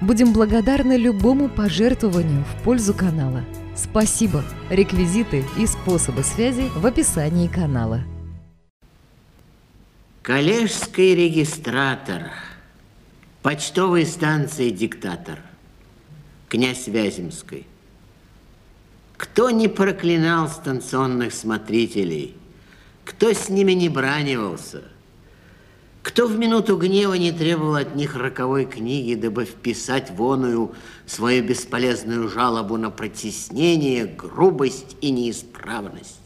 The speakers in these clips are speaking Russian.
Будем благодарны любому пожертвованию в пользу канала. Спасибо! Реквизиты и способы связи в описании канала. Коллежский регистратор, почтовой станции диктатор, князь Вяземской. Кто не проклинал станционных смотрителей, кто с ними не бранивался – кто в минуту гнева не требовал от них роковой книги, дабы вписать воную свою бесполезную жалобу на протеснение, грубость и неисправность?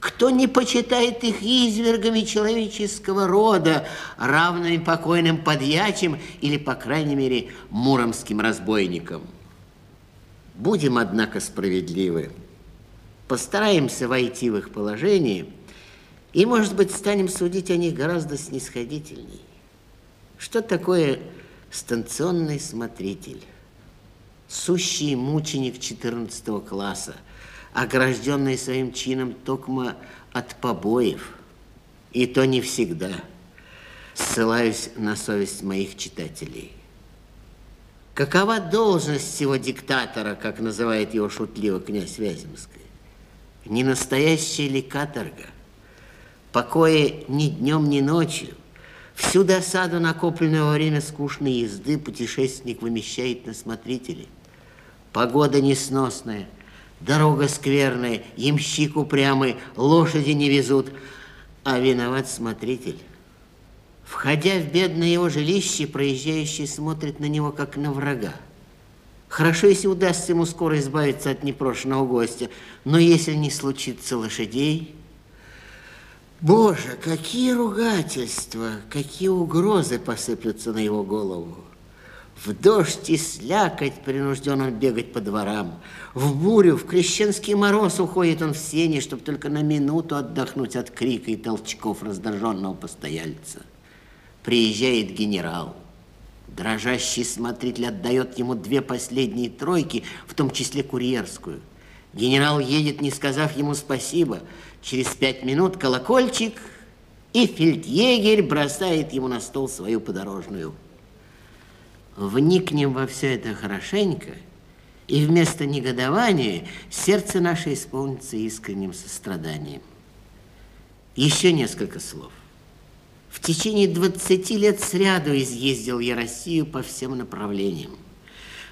Кто не почитает их извергами человеческого рода, равными покойным подьячим или, по крайней мере, муромским разбойникам? Будем, однако, справедливы. Постараемся войти в их положение – и, может быть, станем судить о них гораздо снисходительней. Что такое станционный смотритель? Сущий мученик 14 класса, огражденный своим чином токмо от побоев. И то не всегда. Ссылаюсь на совесть моих читателей. Какова должность всего диктатора, как называет его шутливо князь Вяземский? Не настоящая ли каторга? Покоя ни днем, ни ночью. Всю досаду, накопленную во время скучной езды, путешественник вымещает на смотрителе. Погода несносная, дорога скверная, ямщик упрямый, лошади не везут, а виноват смотритель. Входя в бедное его жилище, проезжающий смотрит на него, как на врага. Хорошо, если удастся ему скоро избавиться от непрошенного гостя, но если не случится лошадей, Боже, какие ругательства, какие угрозы посыплются на его голову. В дождь и слякоть принужден он бегать по дворам. В бурю, в крещенский мороз уходит он в сени, чтобы только на минуту отдохнуть от крика и толчков раздраженного постояльца. Приезжает генерал. Дрожащий смотритель отдает ему две последние тройки, в том числе курьерскую. Генерал едет, не сказав ему спасибо – Через пять минут колокольчик, и фельдъегерь бросает ему на стол свою подорожную. Вникнем во все это хорошенько, и вместо негодования сердце наше исполнится искренним состраданием. Еще несколько слов. В течение 20 лет сряду изъездил я Россию по всем направлениям.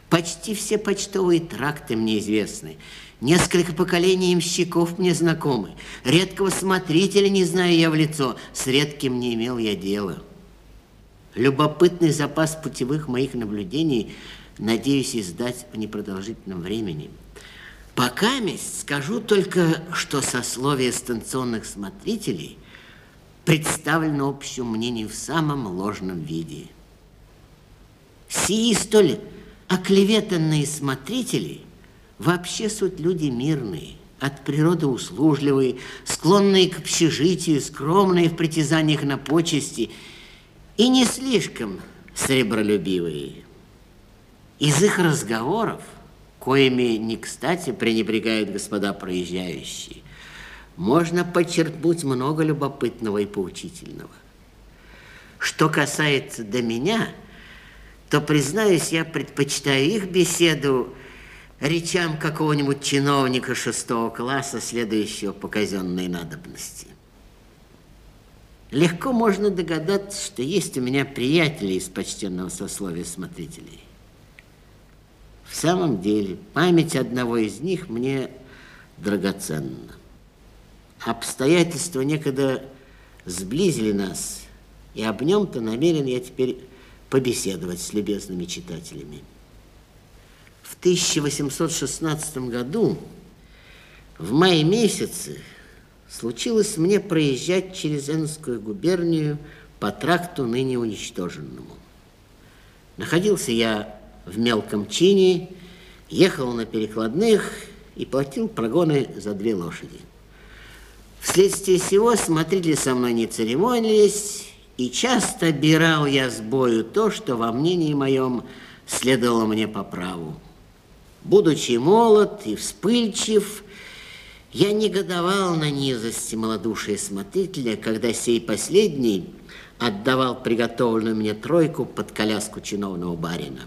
Почти все почтовые тракты мне известны. Несколько поколений имщиков мне знакомы. Редкого смотрителя не знаю я в лицо. С редким не имел я дела. Любопытный запас путевых моих наблюдений надеюсь издать в непродолжительном времени. Пока месть скажу только, что сословие станционных смотрителей представлено общему мнению в самом ложном виде. Сии столь оклеветанные смотрители вообще суть люди мирные, от природы услужливые, склонные к общежитию, скромные в притязаниях на почести и не слишком сребролюбивые. Из их разговоров, коими не кстати пренебрегают господа проезжающие, можно подчеркнуть много любопытного и поучительного. Что касается до меня – то, признаюсь, я предпочитаю их беседу речам какого-нибудь чиновника шестого класса, следующего по казенной надобности. Легко можно догадаться, что есть у меня приятели из почтенного сословия смотрителей. В самом деле, память одного из них мне драгоценна. Обстоятельства некогда сблизили нас, и об нем-то намерен я теперь побеседовать с любезными читателями. В 1816 году, в мае месяце, случилось мне проезжать через Энскую губернию по тракту ныне уничтоженному. Находился я в мелком чине, ехал на перекладных и платил прогоны за две лошади. Вследствие всего смотрители со мной не церемонились, и часто бирал я с бою то, что во мнении моем следовало мне по праву. Будучи молод и вспыльчив, я негодовал на низости малодушия смотрителя, когда сей последний отдавал приготовленную мне тройку под коляску чиновного барина.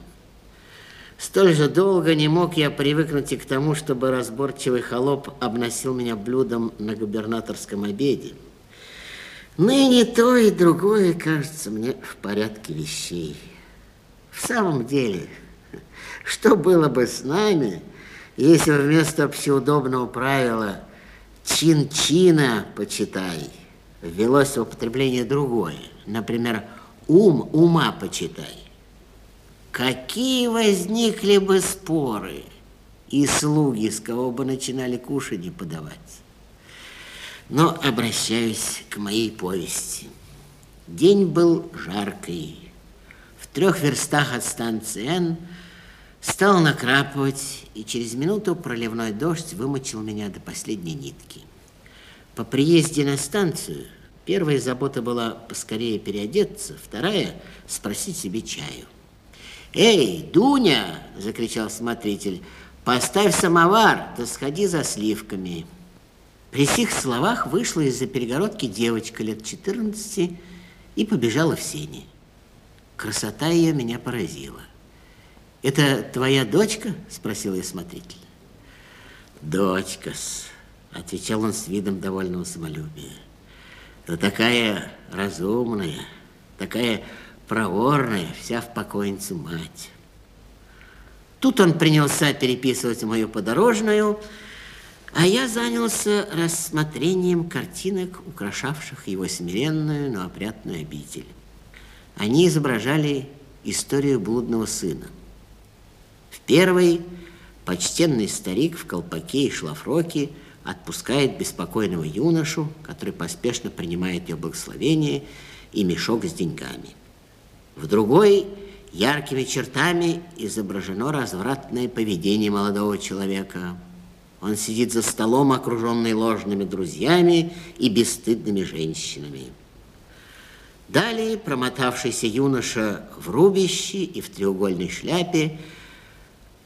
Столь же долго не мог я привыкнуть и к тому, чтобы разборчивый холоп обносил меня блюдом на губернаторском обеде. Ныне то и другое кажется мне в порядке вещей. В самом деле, что было бы с нами, если вместо всеудобного правила «чин-чина почитай» ввелось в употребление другое, например, «ум ума почитай». Какие возникли бы споры, и слуги, с кого бы начинали кушать и подавать. Но обращаюсь к моей повести. День был жаркий. В трех верстах от станции Н стал накрапывать, и через минуту проливной дождь вымочил меня до последней нитки. По приезде на станцию первая забота была поскорее переодеться, вторая – спросить себе чаю. «Эй, Дуня!» – закричал смотритель. «Поставь самовар, да сходи за сливками». При сих словах вышла из-за перегородки девочка лет 14 и побежала в сени. Красота ее меня поразила. «Это твоя дочка?» – спросил я смотрителя. «Дочка-с», – отвечал он с видом довольного самолюбия. «Да такая разумная, такая проворная, вся в покойницу мать». Тут он принялся переписывать мою подорожную, а я занялся рассмотрением картинок, украшавших его смиренную, но опрятную обитель. Они изображали историю блудного сына. В первой почтенный старик в колпаке и шлафроке отпускает беспокойного юношу, который поспешно принимает ее благословение и мешок с деньгами. В другой яркими чертами изображено развратное поведение молодого человека – он сидит за столом, окруженный ложными друзьями и бесстыдными женщинами. Далее промотавшийся юноша в рубище и в треугольной шляпе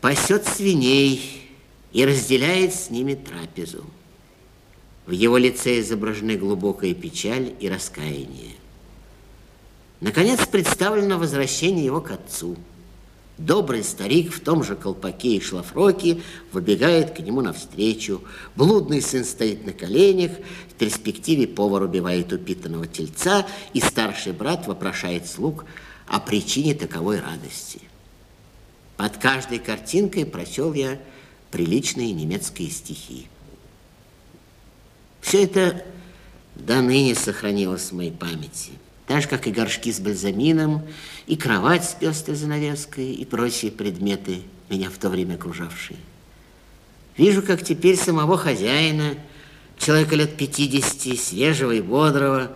пасет свиней и разделяет с ними трапезу. В его лице изображены глубокая печаль и раскаяние. Наконец представлено возвращение его к отцу – Добрый старик в том же колпаке и шлафроке выбегает к нему навстречу. Блудный сын стоит на коленях, в перспективе повар убивает упитанного тельца, и старший брат вопрошает слуг о причине таковой радости. Под каждой картинкой прочел я приличные немецкие стихи. Все это до ныне сохранилось в моей памяти так же, как и горшки с бальзамином, и кровать с пестрой занавеской, и прочие предметы, меня в то время окружавшие. Вижу, как теперь самого хозяина, человека лет 50, свежего и бодрого,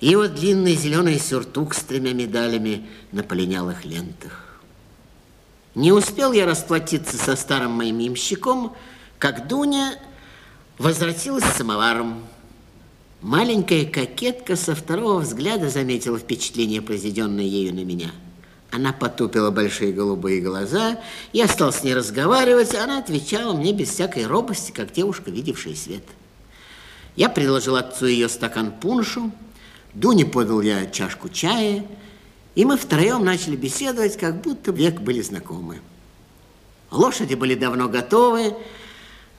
и его длинный зеленый сюртук с тремя медалями на полинялых лентах. Не успел я расплатиться со старым моим имщиком, как Дуня возвратилась с самоваром. Маленькая кокетка со второго взгляда заметила впечатление, произведенное ею на меня. Она потупила большие голубые глаза, я стал с ней разговаривать, а она отвечала мне без всякой робости, как девушка, видевшая свет. Я предложил отцу ее стакан пуншу, Дуне подал я чашку чая, и мы втроем начали беседовать, как будто век были знакомы. Лошади были давно готовы,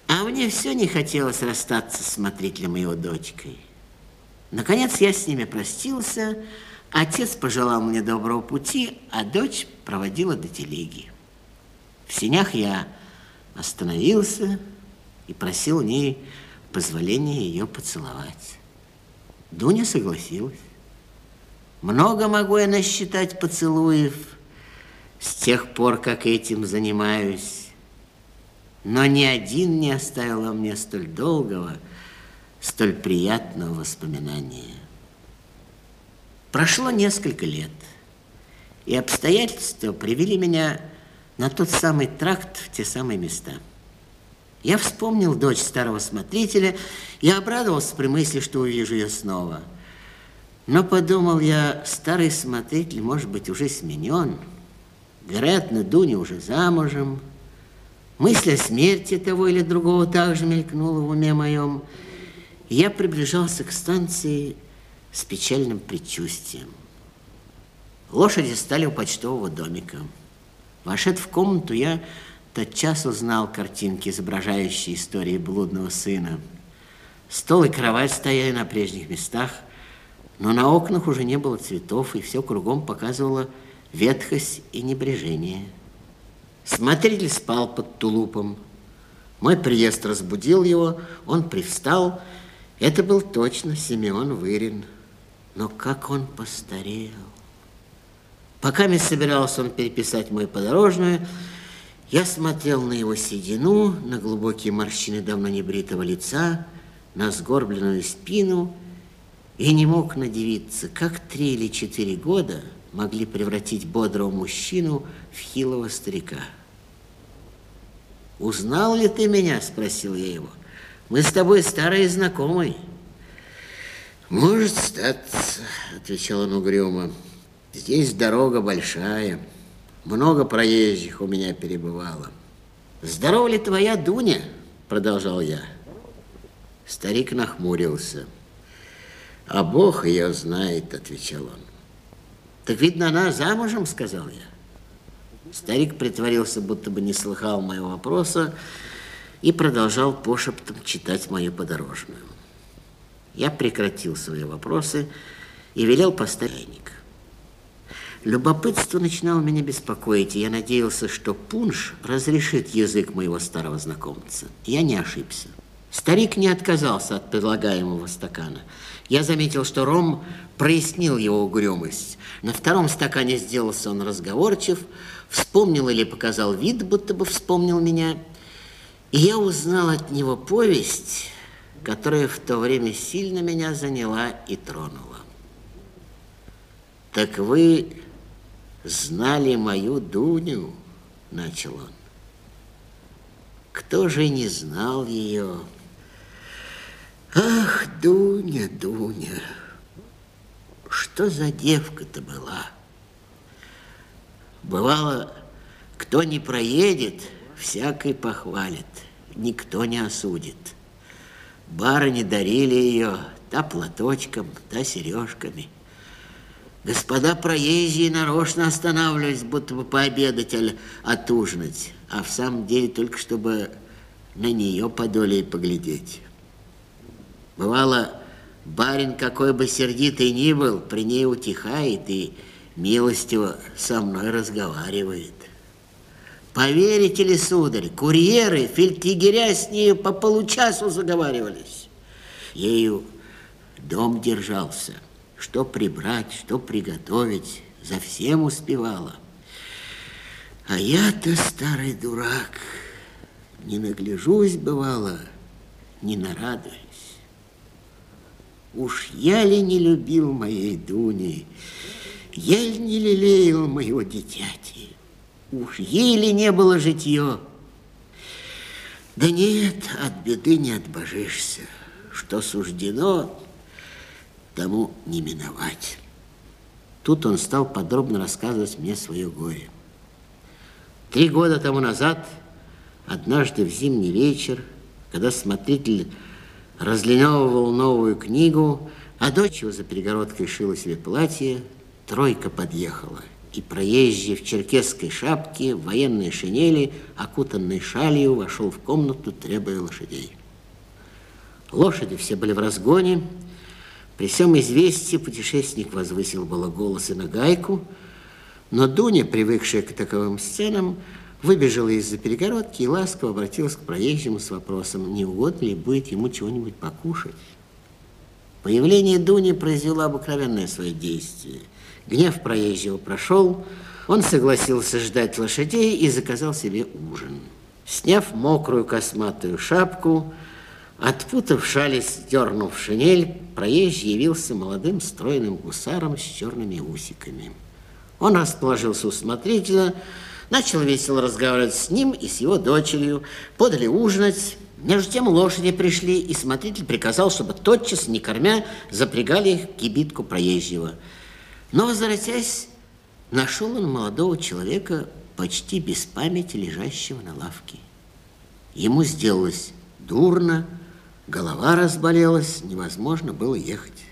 а мне все не хотелось расстаться с смотрителем его дочкой. Наконец я с ними простился, отец пожелал мне доброго пути, а дочь проводила до телеги. В сенях я остановился и просил у ней позволения ее поцеловать. Дуня согласилась. Много могу я насчитать поцелуев с тех пор, как этим занимаюсь, но ни один не оставил мне столь долгого, столь приятного воспоминания. Прошло несколько лет, и обстоятельства привели меня на тот самый тракт, в те самые места. Я вспомнил дочь старого смотрителя и обрадовался при мысли, что увижу ее снова. Но подумал я, старый смотритель, может быть, уже сменен. Вероятно, Дуня уже замужем. Мысль о смерти того или другого также мелькнула в уме моем. Я приближался к станции с печальным предчувствием. Лошади стали у почтового домика. Вошед в комнату, я тотчас узнал картинки, изображающие истории блудного сына. Стол и кровать стояли на прежних местах, но на окнах уже не было цветов, и все кругом показывало ветхость и небрежение. Смотритель спал под тулупом. Мой приезд разбудил его, он привстал. Это был точно Симеон Вырин. Но как он постарел! Пока мне собирался он переписать мою подорожную, я смотрел на его седину, на глубокие морщины давно небритого лица, на сгорбленную спину и не мог надевиться, как три или четыре года могли превратить бодрого мужчину в хилого старика. «Узнал ли ты меня?» – спросил я его. «Мы с тобой старые знакомые». «Может статься», – отвечал он угрюмо. Здесь дорога большая, много проезжих у меня перебывало. Здорова ли твоя Дуня? Продолжал я. Старик нахмурился. А Бог ее знает, отвечал он. Так видно, она замужем, сказал я. Старик притворился, будто бы не слыхал моего вопроса и продолжал пошептом читать мою подорожную. Я прекратил свои вопросы и велел поставить Любопытство начинало меня беспокоить, и я надеялся, что пунш разрешит язык моего старого знакомца. Я не ошибся. Старик не отказался от предлагаемого стакана. Я заметил, что ром прояснил его угрюмость. На втором стакане сделался он разговорчив, вспомнил или показал вид, будто бы вспомнил меня. И я узнал от него повесть, которая в то время сильно меня заняла и тронула. «Так вы знали мою Дуню, начал он. Кто же не знал ее? Ах, Дуня, Дуня, что за девка-то была? Бывало, кто не проедет, всякой похвалит, никто не осудит. Барыни дарили ее та платочком, та сережками – Господа проезжие нарочно останавливались, будто бы пообедать или отужинать, а в самом деле только чтобы на нее подолей поглядеть. Бывало, барин, какой бы сердитый ни был, при ней утихает и милостиво со мной разговаривает. Поверите ли, сударь, курьеры, фельдъегеря с нею по получасу заговаривались. Ею дом держался – что прибрать, что приготовить, за всем успевала. А я-то старый дурак, не нагляжусь, бывало, не нарадуюсь. Уж я ли не любил моей Дуни, я ли не лелеял моего дитяти, уж ей ли не было житье. Да нет, от беды не отбожишься, что суждено, тому не миновать. Тут он стал подробно рассказывать мне свое горе. Три года тому назад, однажды в зимний вечер, когда смотритель разлиновывал новую книгу, а дочь его за перегородкой шила себе платье, тройка подъехала, и проезжий в черкесской шапке, в военной шинели, окутанной шалью, вошел в комнату, требуя лошадей. Лошади все были в разгоне, при всем известии путешественник возвысил было голос и на гайку, но Дуня, привыкшая к таковым сценам, выбежала из-за перегородки и ласково обратилась к проезжему с вопросом, не угодно ли будет ему чего-нибудь покушать. Появление Дуни произвело обыкновенное свое действие. Гнев проезжего прошел, он согласился ждать лошадей и заказал себе ужин. Сняв мокрую косматую шапку, Отпутав шали, сдернув шинель, проезжий явился молодым стройным гусаром с черными усиками. Он расположился у смотрителя, Начал весело разговаривать с ним и с его дочерью. Подали ужинать. Между тем лошади пришли, и смотритель приказал, чтобы тотчас, не кормя, запрягали их в кибитку проезжего. Но, возвратясь, нашел он молодого человека почти без памяти, лежащего на лавке. Ему сделалось дурно, голова разболелась, невозможно было ехать.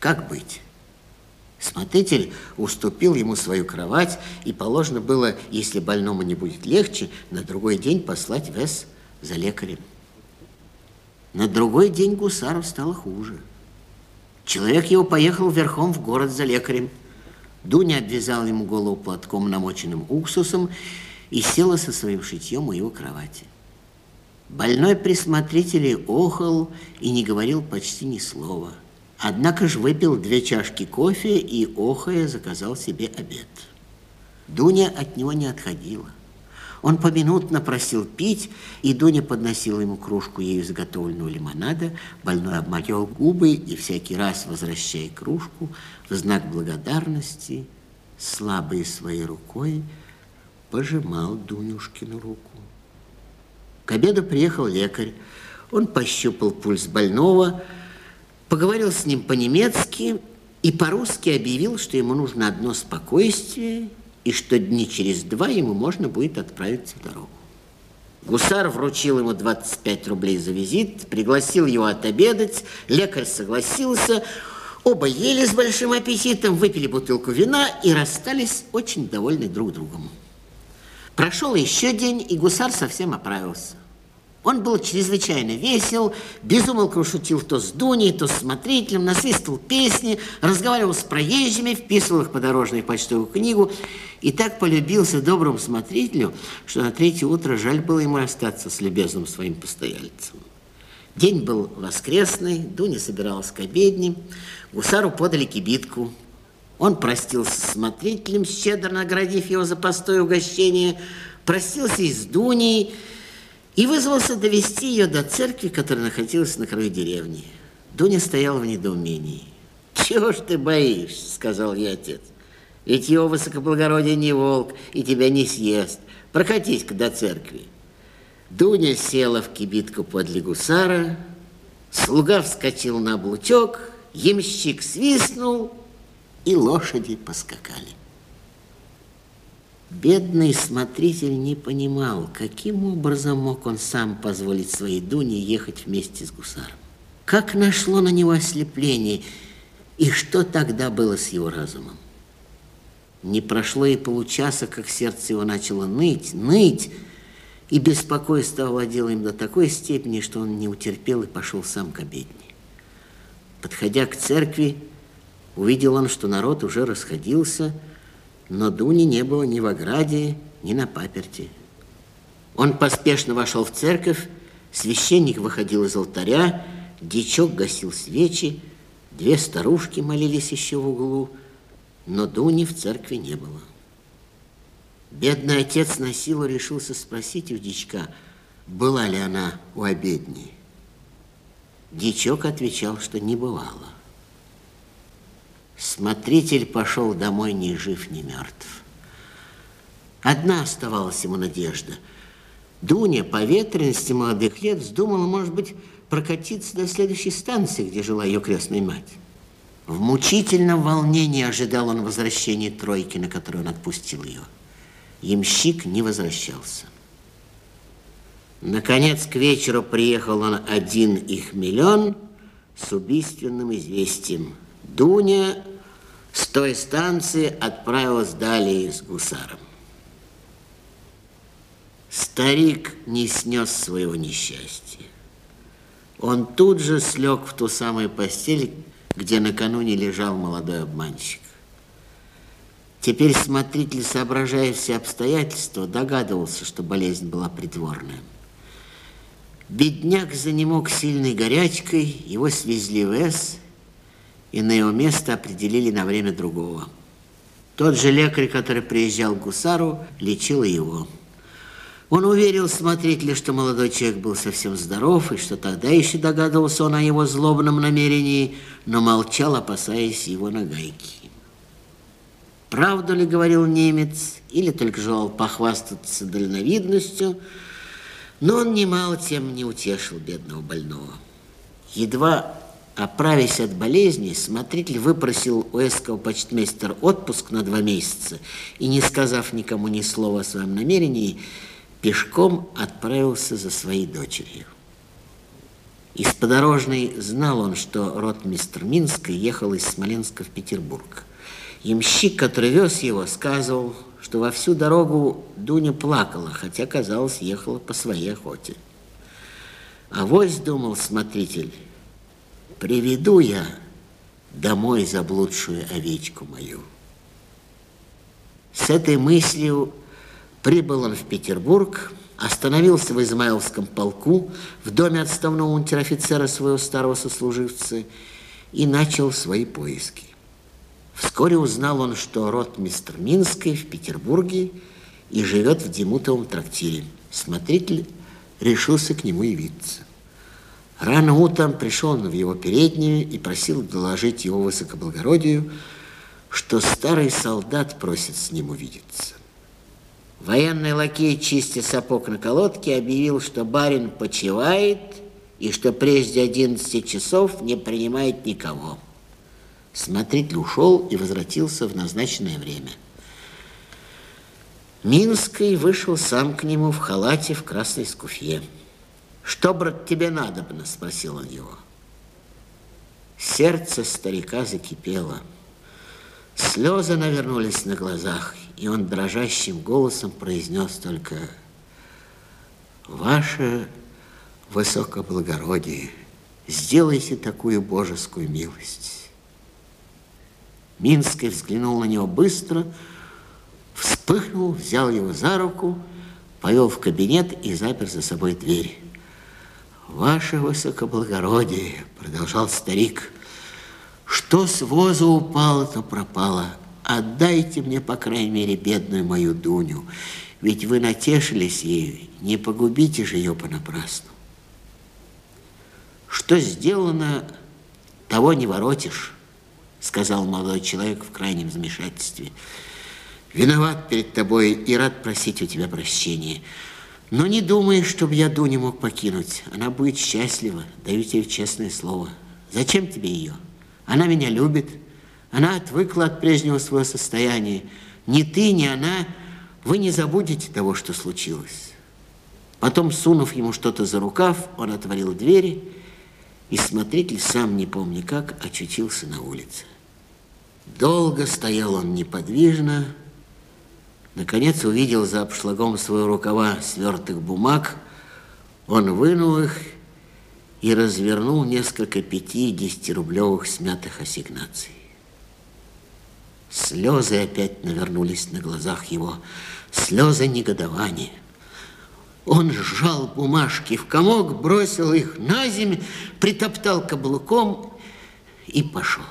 Как быть? Смотритель уступил ему свою кровать, и положено было, если больному не будет легче, на другой день послать Вес за лекарем. На другой день гусару стало хуже. Человек его поехал верхом в город за лекарем. Дуня обвязала ему голову платком, намоченным уксусом, и села со своим шитьем у его кровати. Больной при смотрителе охал и не говорил почти ни слова. Однако же выпил две чашки кофе и, охая, заказал себе обед. Дуня от него не отходила. Он поминутно просил пить, и Дуня подносила ему кружку ею изготовленного лимонада. Больной обмакивал губы и всякий раз, возвращая кружку, в знак благодарности, слабой своей рукой, пожимал Дунюшкину руку. К обеду приехал лекарь. Он пощупал пульс больного, поговорил с ним по-немецки и по-русски объявил, что ему нужно одно спокойствие – и что дни через два ему можно будет отправиться в дорогу. Гусар вручил ему 25 рублей за визит, пригласил его отобедать, лекарь согласился, оба ели с большим аппетитом, выпили бутылку вина и расстались очень довольны друг другом. Прошел еще день, и гусар совсем оправился. Он был чрезвычайно весел, безумолку шутил то с Дуней, то с смотрителем, насвистывал песни, разговаривал с проезжими, вписывал их по дорожной почтовую книгу и так полюбился доброму смотрителю, что на третье утро жаль было ему расстаться с любезным своим постояльцем. День был воскресный, Дуня собиралась к обедне, гусару подали кибитку. Он простился с смотрителем, щедро наградив его за постое угощение, простился и с Дуней, и вызвался довести ее до церкви, которая находилась на краю деревни. Дуня стояла в недоумении. «Чего ж ты боишься?» — сказал ей отец. «Ведь его высокоблагородие не волк и тебя не съест. Прокатись-ка до церкви». Дуня села в кибитку подле гусара, слуга вскочил на облучок, ямщик свистнул, и лошади поскакали. Бедный смотритель не понимал, каким образом мог он сам позволить своей Дуне ехать вместе с гусаром. Как нашло на него ослепление, и что тогда было с его разумом? Не прошло и получаса, как сердце его начало ныть, ныть, и беспокойство овладело им до такой степени, что он не утерпел и пошел сам к обедне. Подходя к церкви, увидел он, что народ уже расходился, но Дуни не было ни в ограде, ни на паперти. Он поспешно вошел в церковь, священник выходил из алтаря, дичок гасил свечи, две старушки молились еще в углу, но Дуни в церкви не было. Бедный отец на силу решился спросить у дичка, была ли она у обедни. Дичок отвечал, что не бывало. Смотритель пошел домой ни жив, ни мертв. Одна оставалась ему надежда. Дуня по ветренности молодых лет вздумала, может быть, прокатиться до следующей станции, где жила ее крестная мать. В мучительном волнении ожидал он возвращения тройки, на которую он отпустил ее. Ямщик не возвращался. Наконец, к вечеру приехал он один их миллион с убийственным известием. Дуня с той станции отправилась далее с гусаром. Старик не снес своего несчастья. Он тут же слег в ту самую постель, где накануне лежал молодой обманщик. Теперь смотритель, соображая все обстоятельства, догадывался, что болезнь была притворная. Бедняк занемог сильной горячкой, его свезли в С, и на его место определили на время другого. Тот же лекарь, который приезжал к гусару, лечил его. Он уверил смотрителя, что молодой человек был совсем здоров, и что тогда еще догадывался он о его злобном намерении, но молчал, опасаясь его нагайки. правду ли говорил немец, или только желал похвастаться дальновидностью, но он немало тем не утешил бедного больного. Едва оправясь от болезни, смотритель выпросил у эского почтмейстера отпуск на два месяца и, не сказав никому ни слова о своем намерении, пешком отправился за своей дочерью. Из подорожной знал он, что ротмистр Минска ехал из Смоленска в Петербург. Ямщик, который вез его, сказывал, что во всю дорогу Дуня плакала, хотя, казалось, ехала по своей охоте. А вось, думал смотритель, приведу я домой заблудшую овечку мою. С этой мыслью прибыл он в Петербург, остановился в Измайловском полку в доме отставного унтер-офицера своего старого сослуживца и начал свои поиски. Вскоре узнал он, что ротмистр Минской в Петербурге и живет в Демутовом трактире. Смотритель решился к нему явиться. Рано утром пришел он в его переднюю и просил доложить его высокоблагородию, что старый солдат просит с ним увидеться. Военный лакей, чистя сапог на колодке, объявил, что барин почивает и что прежде 11 часов не принимает никого. Смотритель ушел и возвратился в назначенное время. Минский вышел сам к нему в халате в красной скуфье. «Что, брат, тебе надобно?» – спросил он его. Сердце старика закипело. Слезы навернулись на глазах, и он дрожащим голосом произнес только «Ваше высокоблагородие, сделайте такую божескую милость». Минский взглянул на него быстро, вспыхнул, взял его за руку, повел в кабинет и запер за собой дверь. «Ваше высокоблагородие», — продолжал старик, — «что с воза упало, то пропало. Отдайте мне, по крайней мере, бедную мою Дуню, ведь вы натешились ею, не погубите же ее понапрасну». «Что сделано, того не воротишь», — сказал молодой человек в крайнем замешательстве. «Виноват перед тобой и рад просить у тебя прощения». Но не думай, чтобы я Дуню мог покинуть. Она будет счастлива, даю тебе честное слово. Зачем тебе ее? Она меня любит. Она отвыкла от прежнего своего состояния. Ни ты, ни она, вы не забудете того, что случилось. Потом, сунув ему что-то за рукав, он отворил двери, и смотритель, сам не помня как, очутился на улице. Долго стоял он неподвижно, Наконец увидел за обшлагом своего рукава свертых бумаг. Он вынул их и развернул несколько пяти- и десятирублевых смятых ассигнаций. Слезы опять навернулись на глазах его, слезы негодования. Он сжал бумажки в комок, бросил их на землю, притоптал каблуком и пошел.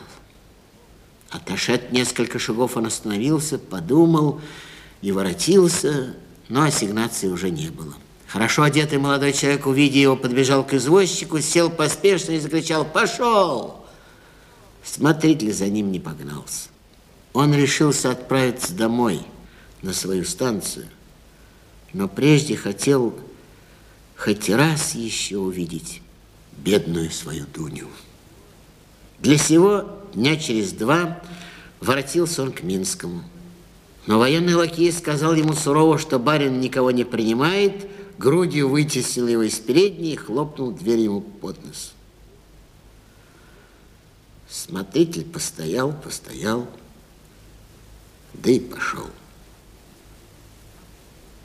Отошед несколько шагов, он остановился, подумал и воротился, но ассигнации уже не было. Хорошо одетый молодой человек, увидя его, подбежал к извозчику, сел поспешно и закричал «Пошел!». Смотритель за ним не погнался. Он решился отправиться домой, на свою станцию, но прежде хотел хоть раз еще увидеть бедную свою Дуню. Для сего дня через два воротился он к Минскому. Но военный лакей сказал ему сурово, что барин никого не принимает, грудью вытеснил его из передней и хлопнул дверь ему под нос. Смотритель постоял, постоял, да и пошел.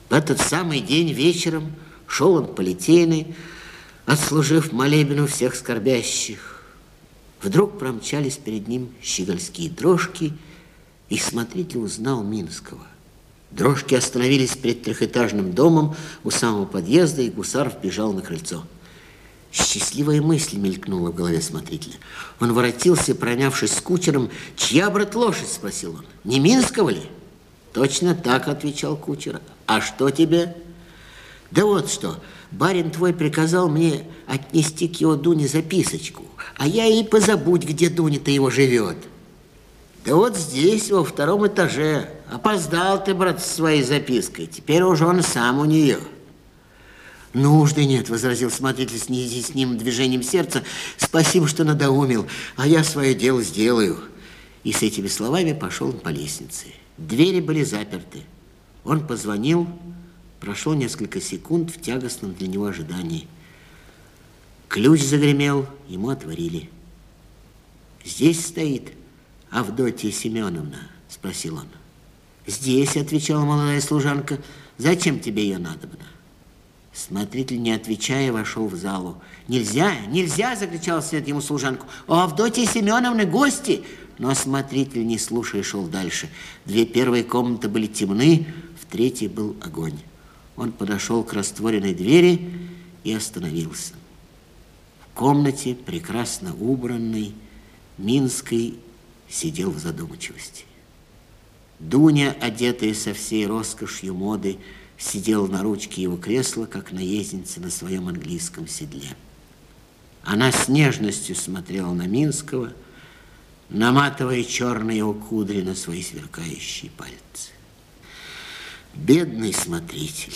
В этот самый день вечером шел он по Литейной, отслужив молебену всех скорбящих. Вдруг промчались перед ним щегольские дрожки – и смотритель узнал Минского. Дрожки остановились перед трехэтажным домом у самого подъезда, и Гусаров бежал на крыльцо. Счастливая мысль мелькнула в голове смотрителя. Он воротился, пронявшись с кучером. «Чья, брат, лошадь?» – спросил он. «Не Минского ли?» «Точно так», – отвечал кучер. «А что тебе?» «Да вот что, барин твой приказал мне отнести к его Дуне записочку, а я и позабудь, где Дуня-то его живет». Да вот здесь, во втором этаже. Опоздал ты, брат, с своей запиской. Теперь уже он сам у нее. Нужды нет, возразил смотритель с неизъяснимым движением сердца. Спасибо, что надоумил, а я свое дело сделаю. И с этими словами пошел по лестнице. Двери были заперты. Он позвонил, прошло несколько секунд в тягостном для него ожидании. Ключ загремел, ему отворили. «Здесь стоит Авдотья Семеновна?» – спросил он. «Здесь», – отвечала молодая служанка. «Зачем тебе ее надобно?» Смотритель, не отвечая, вошел в залу. «Нельзя, нельзя!» – закричал вслед ему служанку. «У Авдотьи Семеновны гости!» Но смотритель, не слушая, шел дальше. Две первые комнаты были темны, в третьей был огонь. Он подошел к растворенной двери и остановился. В комнате, прекрасно убранной, Минской сидел в задумчивости. Дуня, одетая со всей роскошью моды, сидела на ручке его кресла, как наездница на своем английском седле. Она с нежностью смотрела на Минского, наматывая черные его кудри на свои сверкающие пальцы. Бедный смотритель.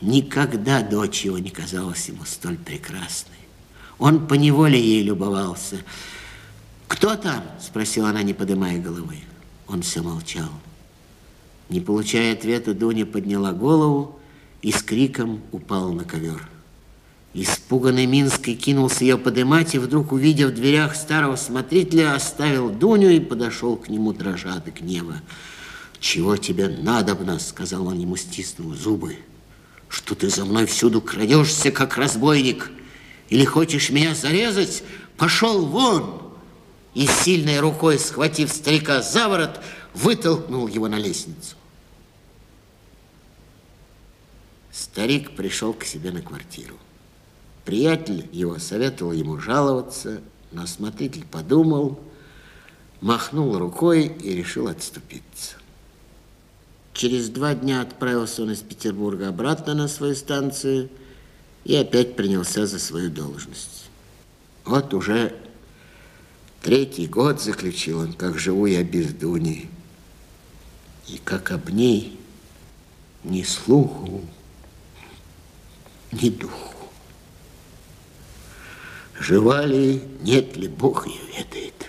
Никогда дочь его не казалась ему столь прекрасной. Он поневоле ей любовался. «Кто там?» – спросила она, не поднимая головы. Он все молчал. Не получая ответа, Дуня подняла голову и с криком упала на ковер. Испуганный Минский кинулся ее подымать и вдруг, увидев в дверях старого смотрителя, оставил Дуню и подошел к нему, дрожа от гнева. «Чего тебе надобно?» — сказал он ему, стиснув зубы. «Что ты за мной всюду крадешься, как разбойник? Или хочешь меня зарезать? Пошел вон!» И сильной рукой, схватив старика за ворот, вытолкнул его на лестницу. Старик пришел к себе на квартиру. Приятель его советовал ему жаловаться, но смотритель подумал, махнул рукой и решил отступиться. Через два дня отправился он из Петербурга обратно на свою станцию и опять принялся за свою должность. Вот уже третий год заключил он, как живу я без Дуни. И как об ней ни слуху, ни духу. Жива ли, нет ли, Бог ее ведает.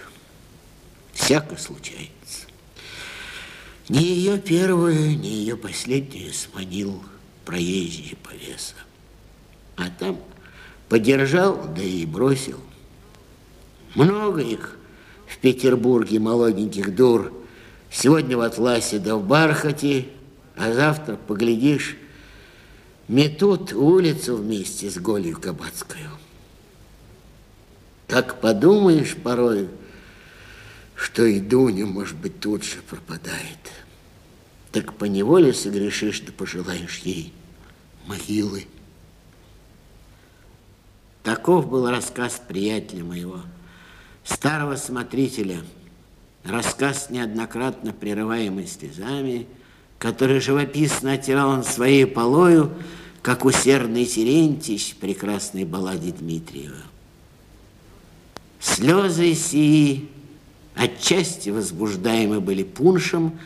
Всяко случается. Ни ее первую, ни ее последнюю сманил проезжий повеса. А там подержал, да и бросил. Много их в Петербурге молоденьких дур. Сегодня в атласе да в бархате, а завтра, поглядишь, метут улицу вместе с Голью Кабацкою. Так подумаешь порой, что и Дуня, может быть, тут же пропадает. Так поневоле согрешишь, да пожелаешь ей могилы. Таков был рассказ приятеля моего, старого смотрителя, рассказ, неоднократно прерываемый слезами, который живописно оттирал он своей полою, как усердный Терентьич прекрасной балладе Дмитриева. Слезы сии отчасти возбуждаемы были пуншем,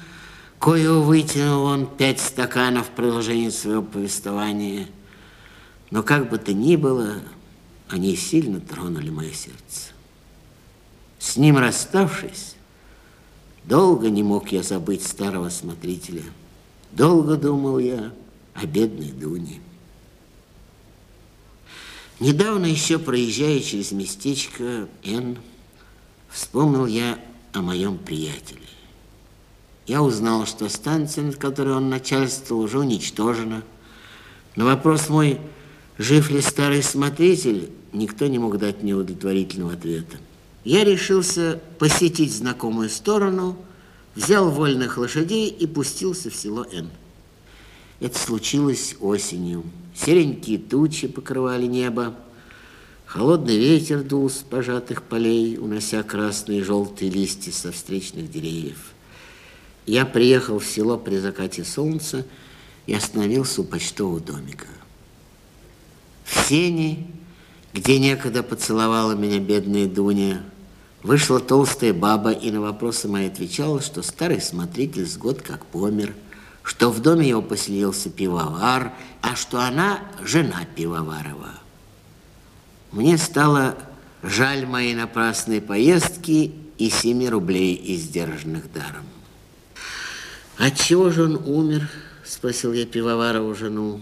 коего вытянул он пять стаканов в продолжении своего повествования. Но как бы то ни было, они сильно тронули мое сердце. С ним расставшись, долго не мог я забыть старого смотрителя. Долго думал я о бедной Дуне. Недавно еще проезжая через местечко Н, вспомнил я о моем приятеле. Я узнал, что станция, над которой он начальствовал, уже уничтожена. На вопрос мой, жив ли старый смотритель, никто не мог дать мне удовлетворительного ответа. Я решился посетить знакомую сторону, взял вольных лошадей и пустился в село Н. Это случилось осенью. Серенькие тучи покрывали небо. Холодный ветер дул с пожатых полей, унося красные и желтые листья со встречных деревьев. Я приехал в село при закате солнца и остановился у почтового домика. В сене, где некогда поцеловала меня бедная Дуня, Вышла толстая баба и на вопросы мои отвечала, что старый смотритель с год как помер, что в доме его поселился пивовар, а что она жена пивоварова. Мне стало жаль моей напрасной поездки и семи рублей, издержанных даром. «Отчего же он умер?» – спросил я пивоварову жену.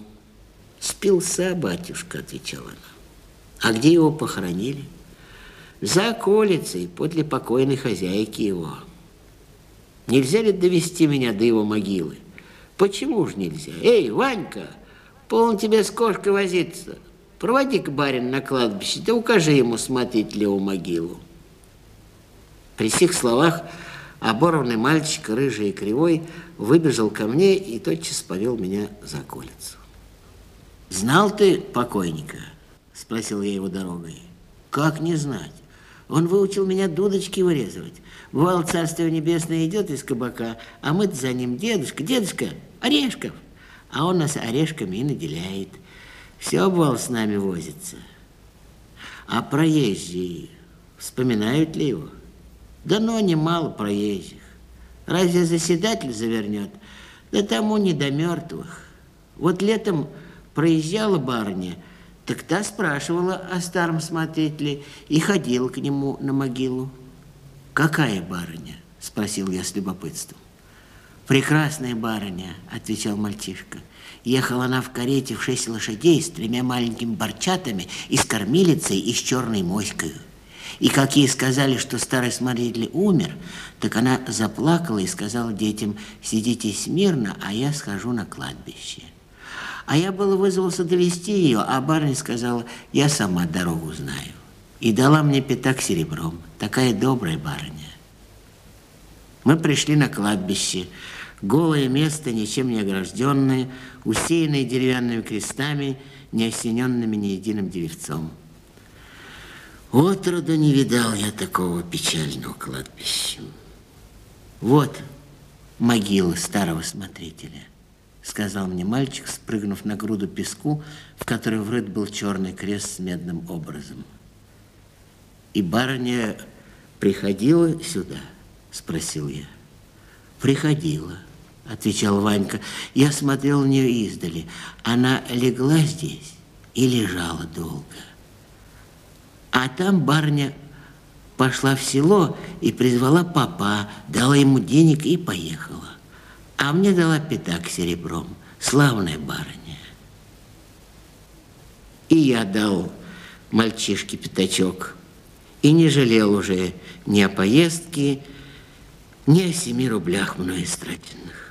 «Спился, батюшка», – отвечала она. «А где его похоронили?» «За околицей, подле покойной хозяйки его». «Нельзя ли довести меня до его могилы?» «Почему же нельзя? Эй, Ванька, полон тебе с кошкой возиться. Проводи-ка барин на кладбище, да укажи ему смотреть ли его могилу». При сих словах оборванный мальчик, рыжий и кривой, выбежал ко мне и тотчас повел меня за колицу. «Знал ты покойника?» – спросил я его дорогой. «Как не знать? Он выучил меня дудочки вырезывать. Бывало, Царство Небесное идет из кабака, а мы за ним, дедушка, дедушка, орешков. А он нас орешками и наделяет. Все, бывало, с нами возится. А проезжие вспоминают ли его?» Да но немало проезжих. Разве заседатель завернет? Да тому не до мертвых. Вот летом проезжала барыня, так та спрашивала о старом смотрителе и ходила к нему на могилу. «Какая барыня?» – спросил я с любопытством. «Прекрасная барыня», – отвечал мальчишка. Ехала она в карете в шесть лошадей с тремя маленькими борчатами и с кормилицей и с черной моською. И как ей сказали, что старый смотритель умер, так она заплакала и сказала детям, сидите смирно, а я схожу на кладбище. А я было вызвался довести ее, а барыня сказала, я сама дорогу знаю. И дала мне пятак серебром. Такая добрая барыня. Мы пришли на кладбище. Голое место, ничем не огражденное, усеянное деревянными крестами, не осененными ни единым деревцом. Отроду не видал я такого печального кладбища. Вот могила старого смотрителя, сказал мне мальчик, спрыгнув на груду песку, в которой врыт был черный крест с медным образом. И барыня приходила сюда, спросил я. Приходила, отвечал Ванька. Я смотрел на нее издали. Она легла здесь и лежала долго. А там барня пошла в село и призвала папа, дала ему денег и поехала. А мне дала пятак серебром, славная барыня. И я дал мальчишке пятачок и не жалел уже ни о поездке, ни о семи рублях мною истраченных.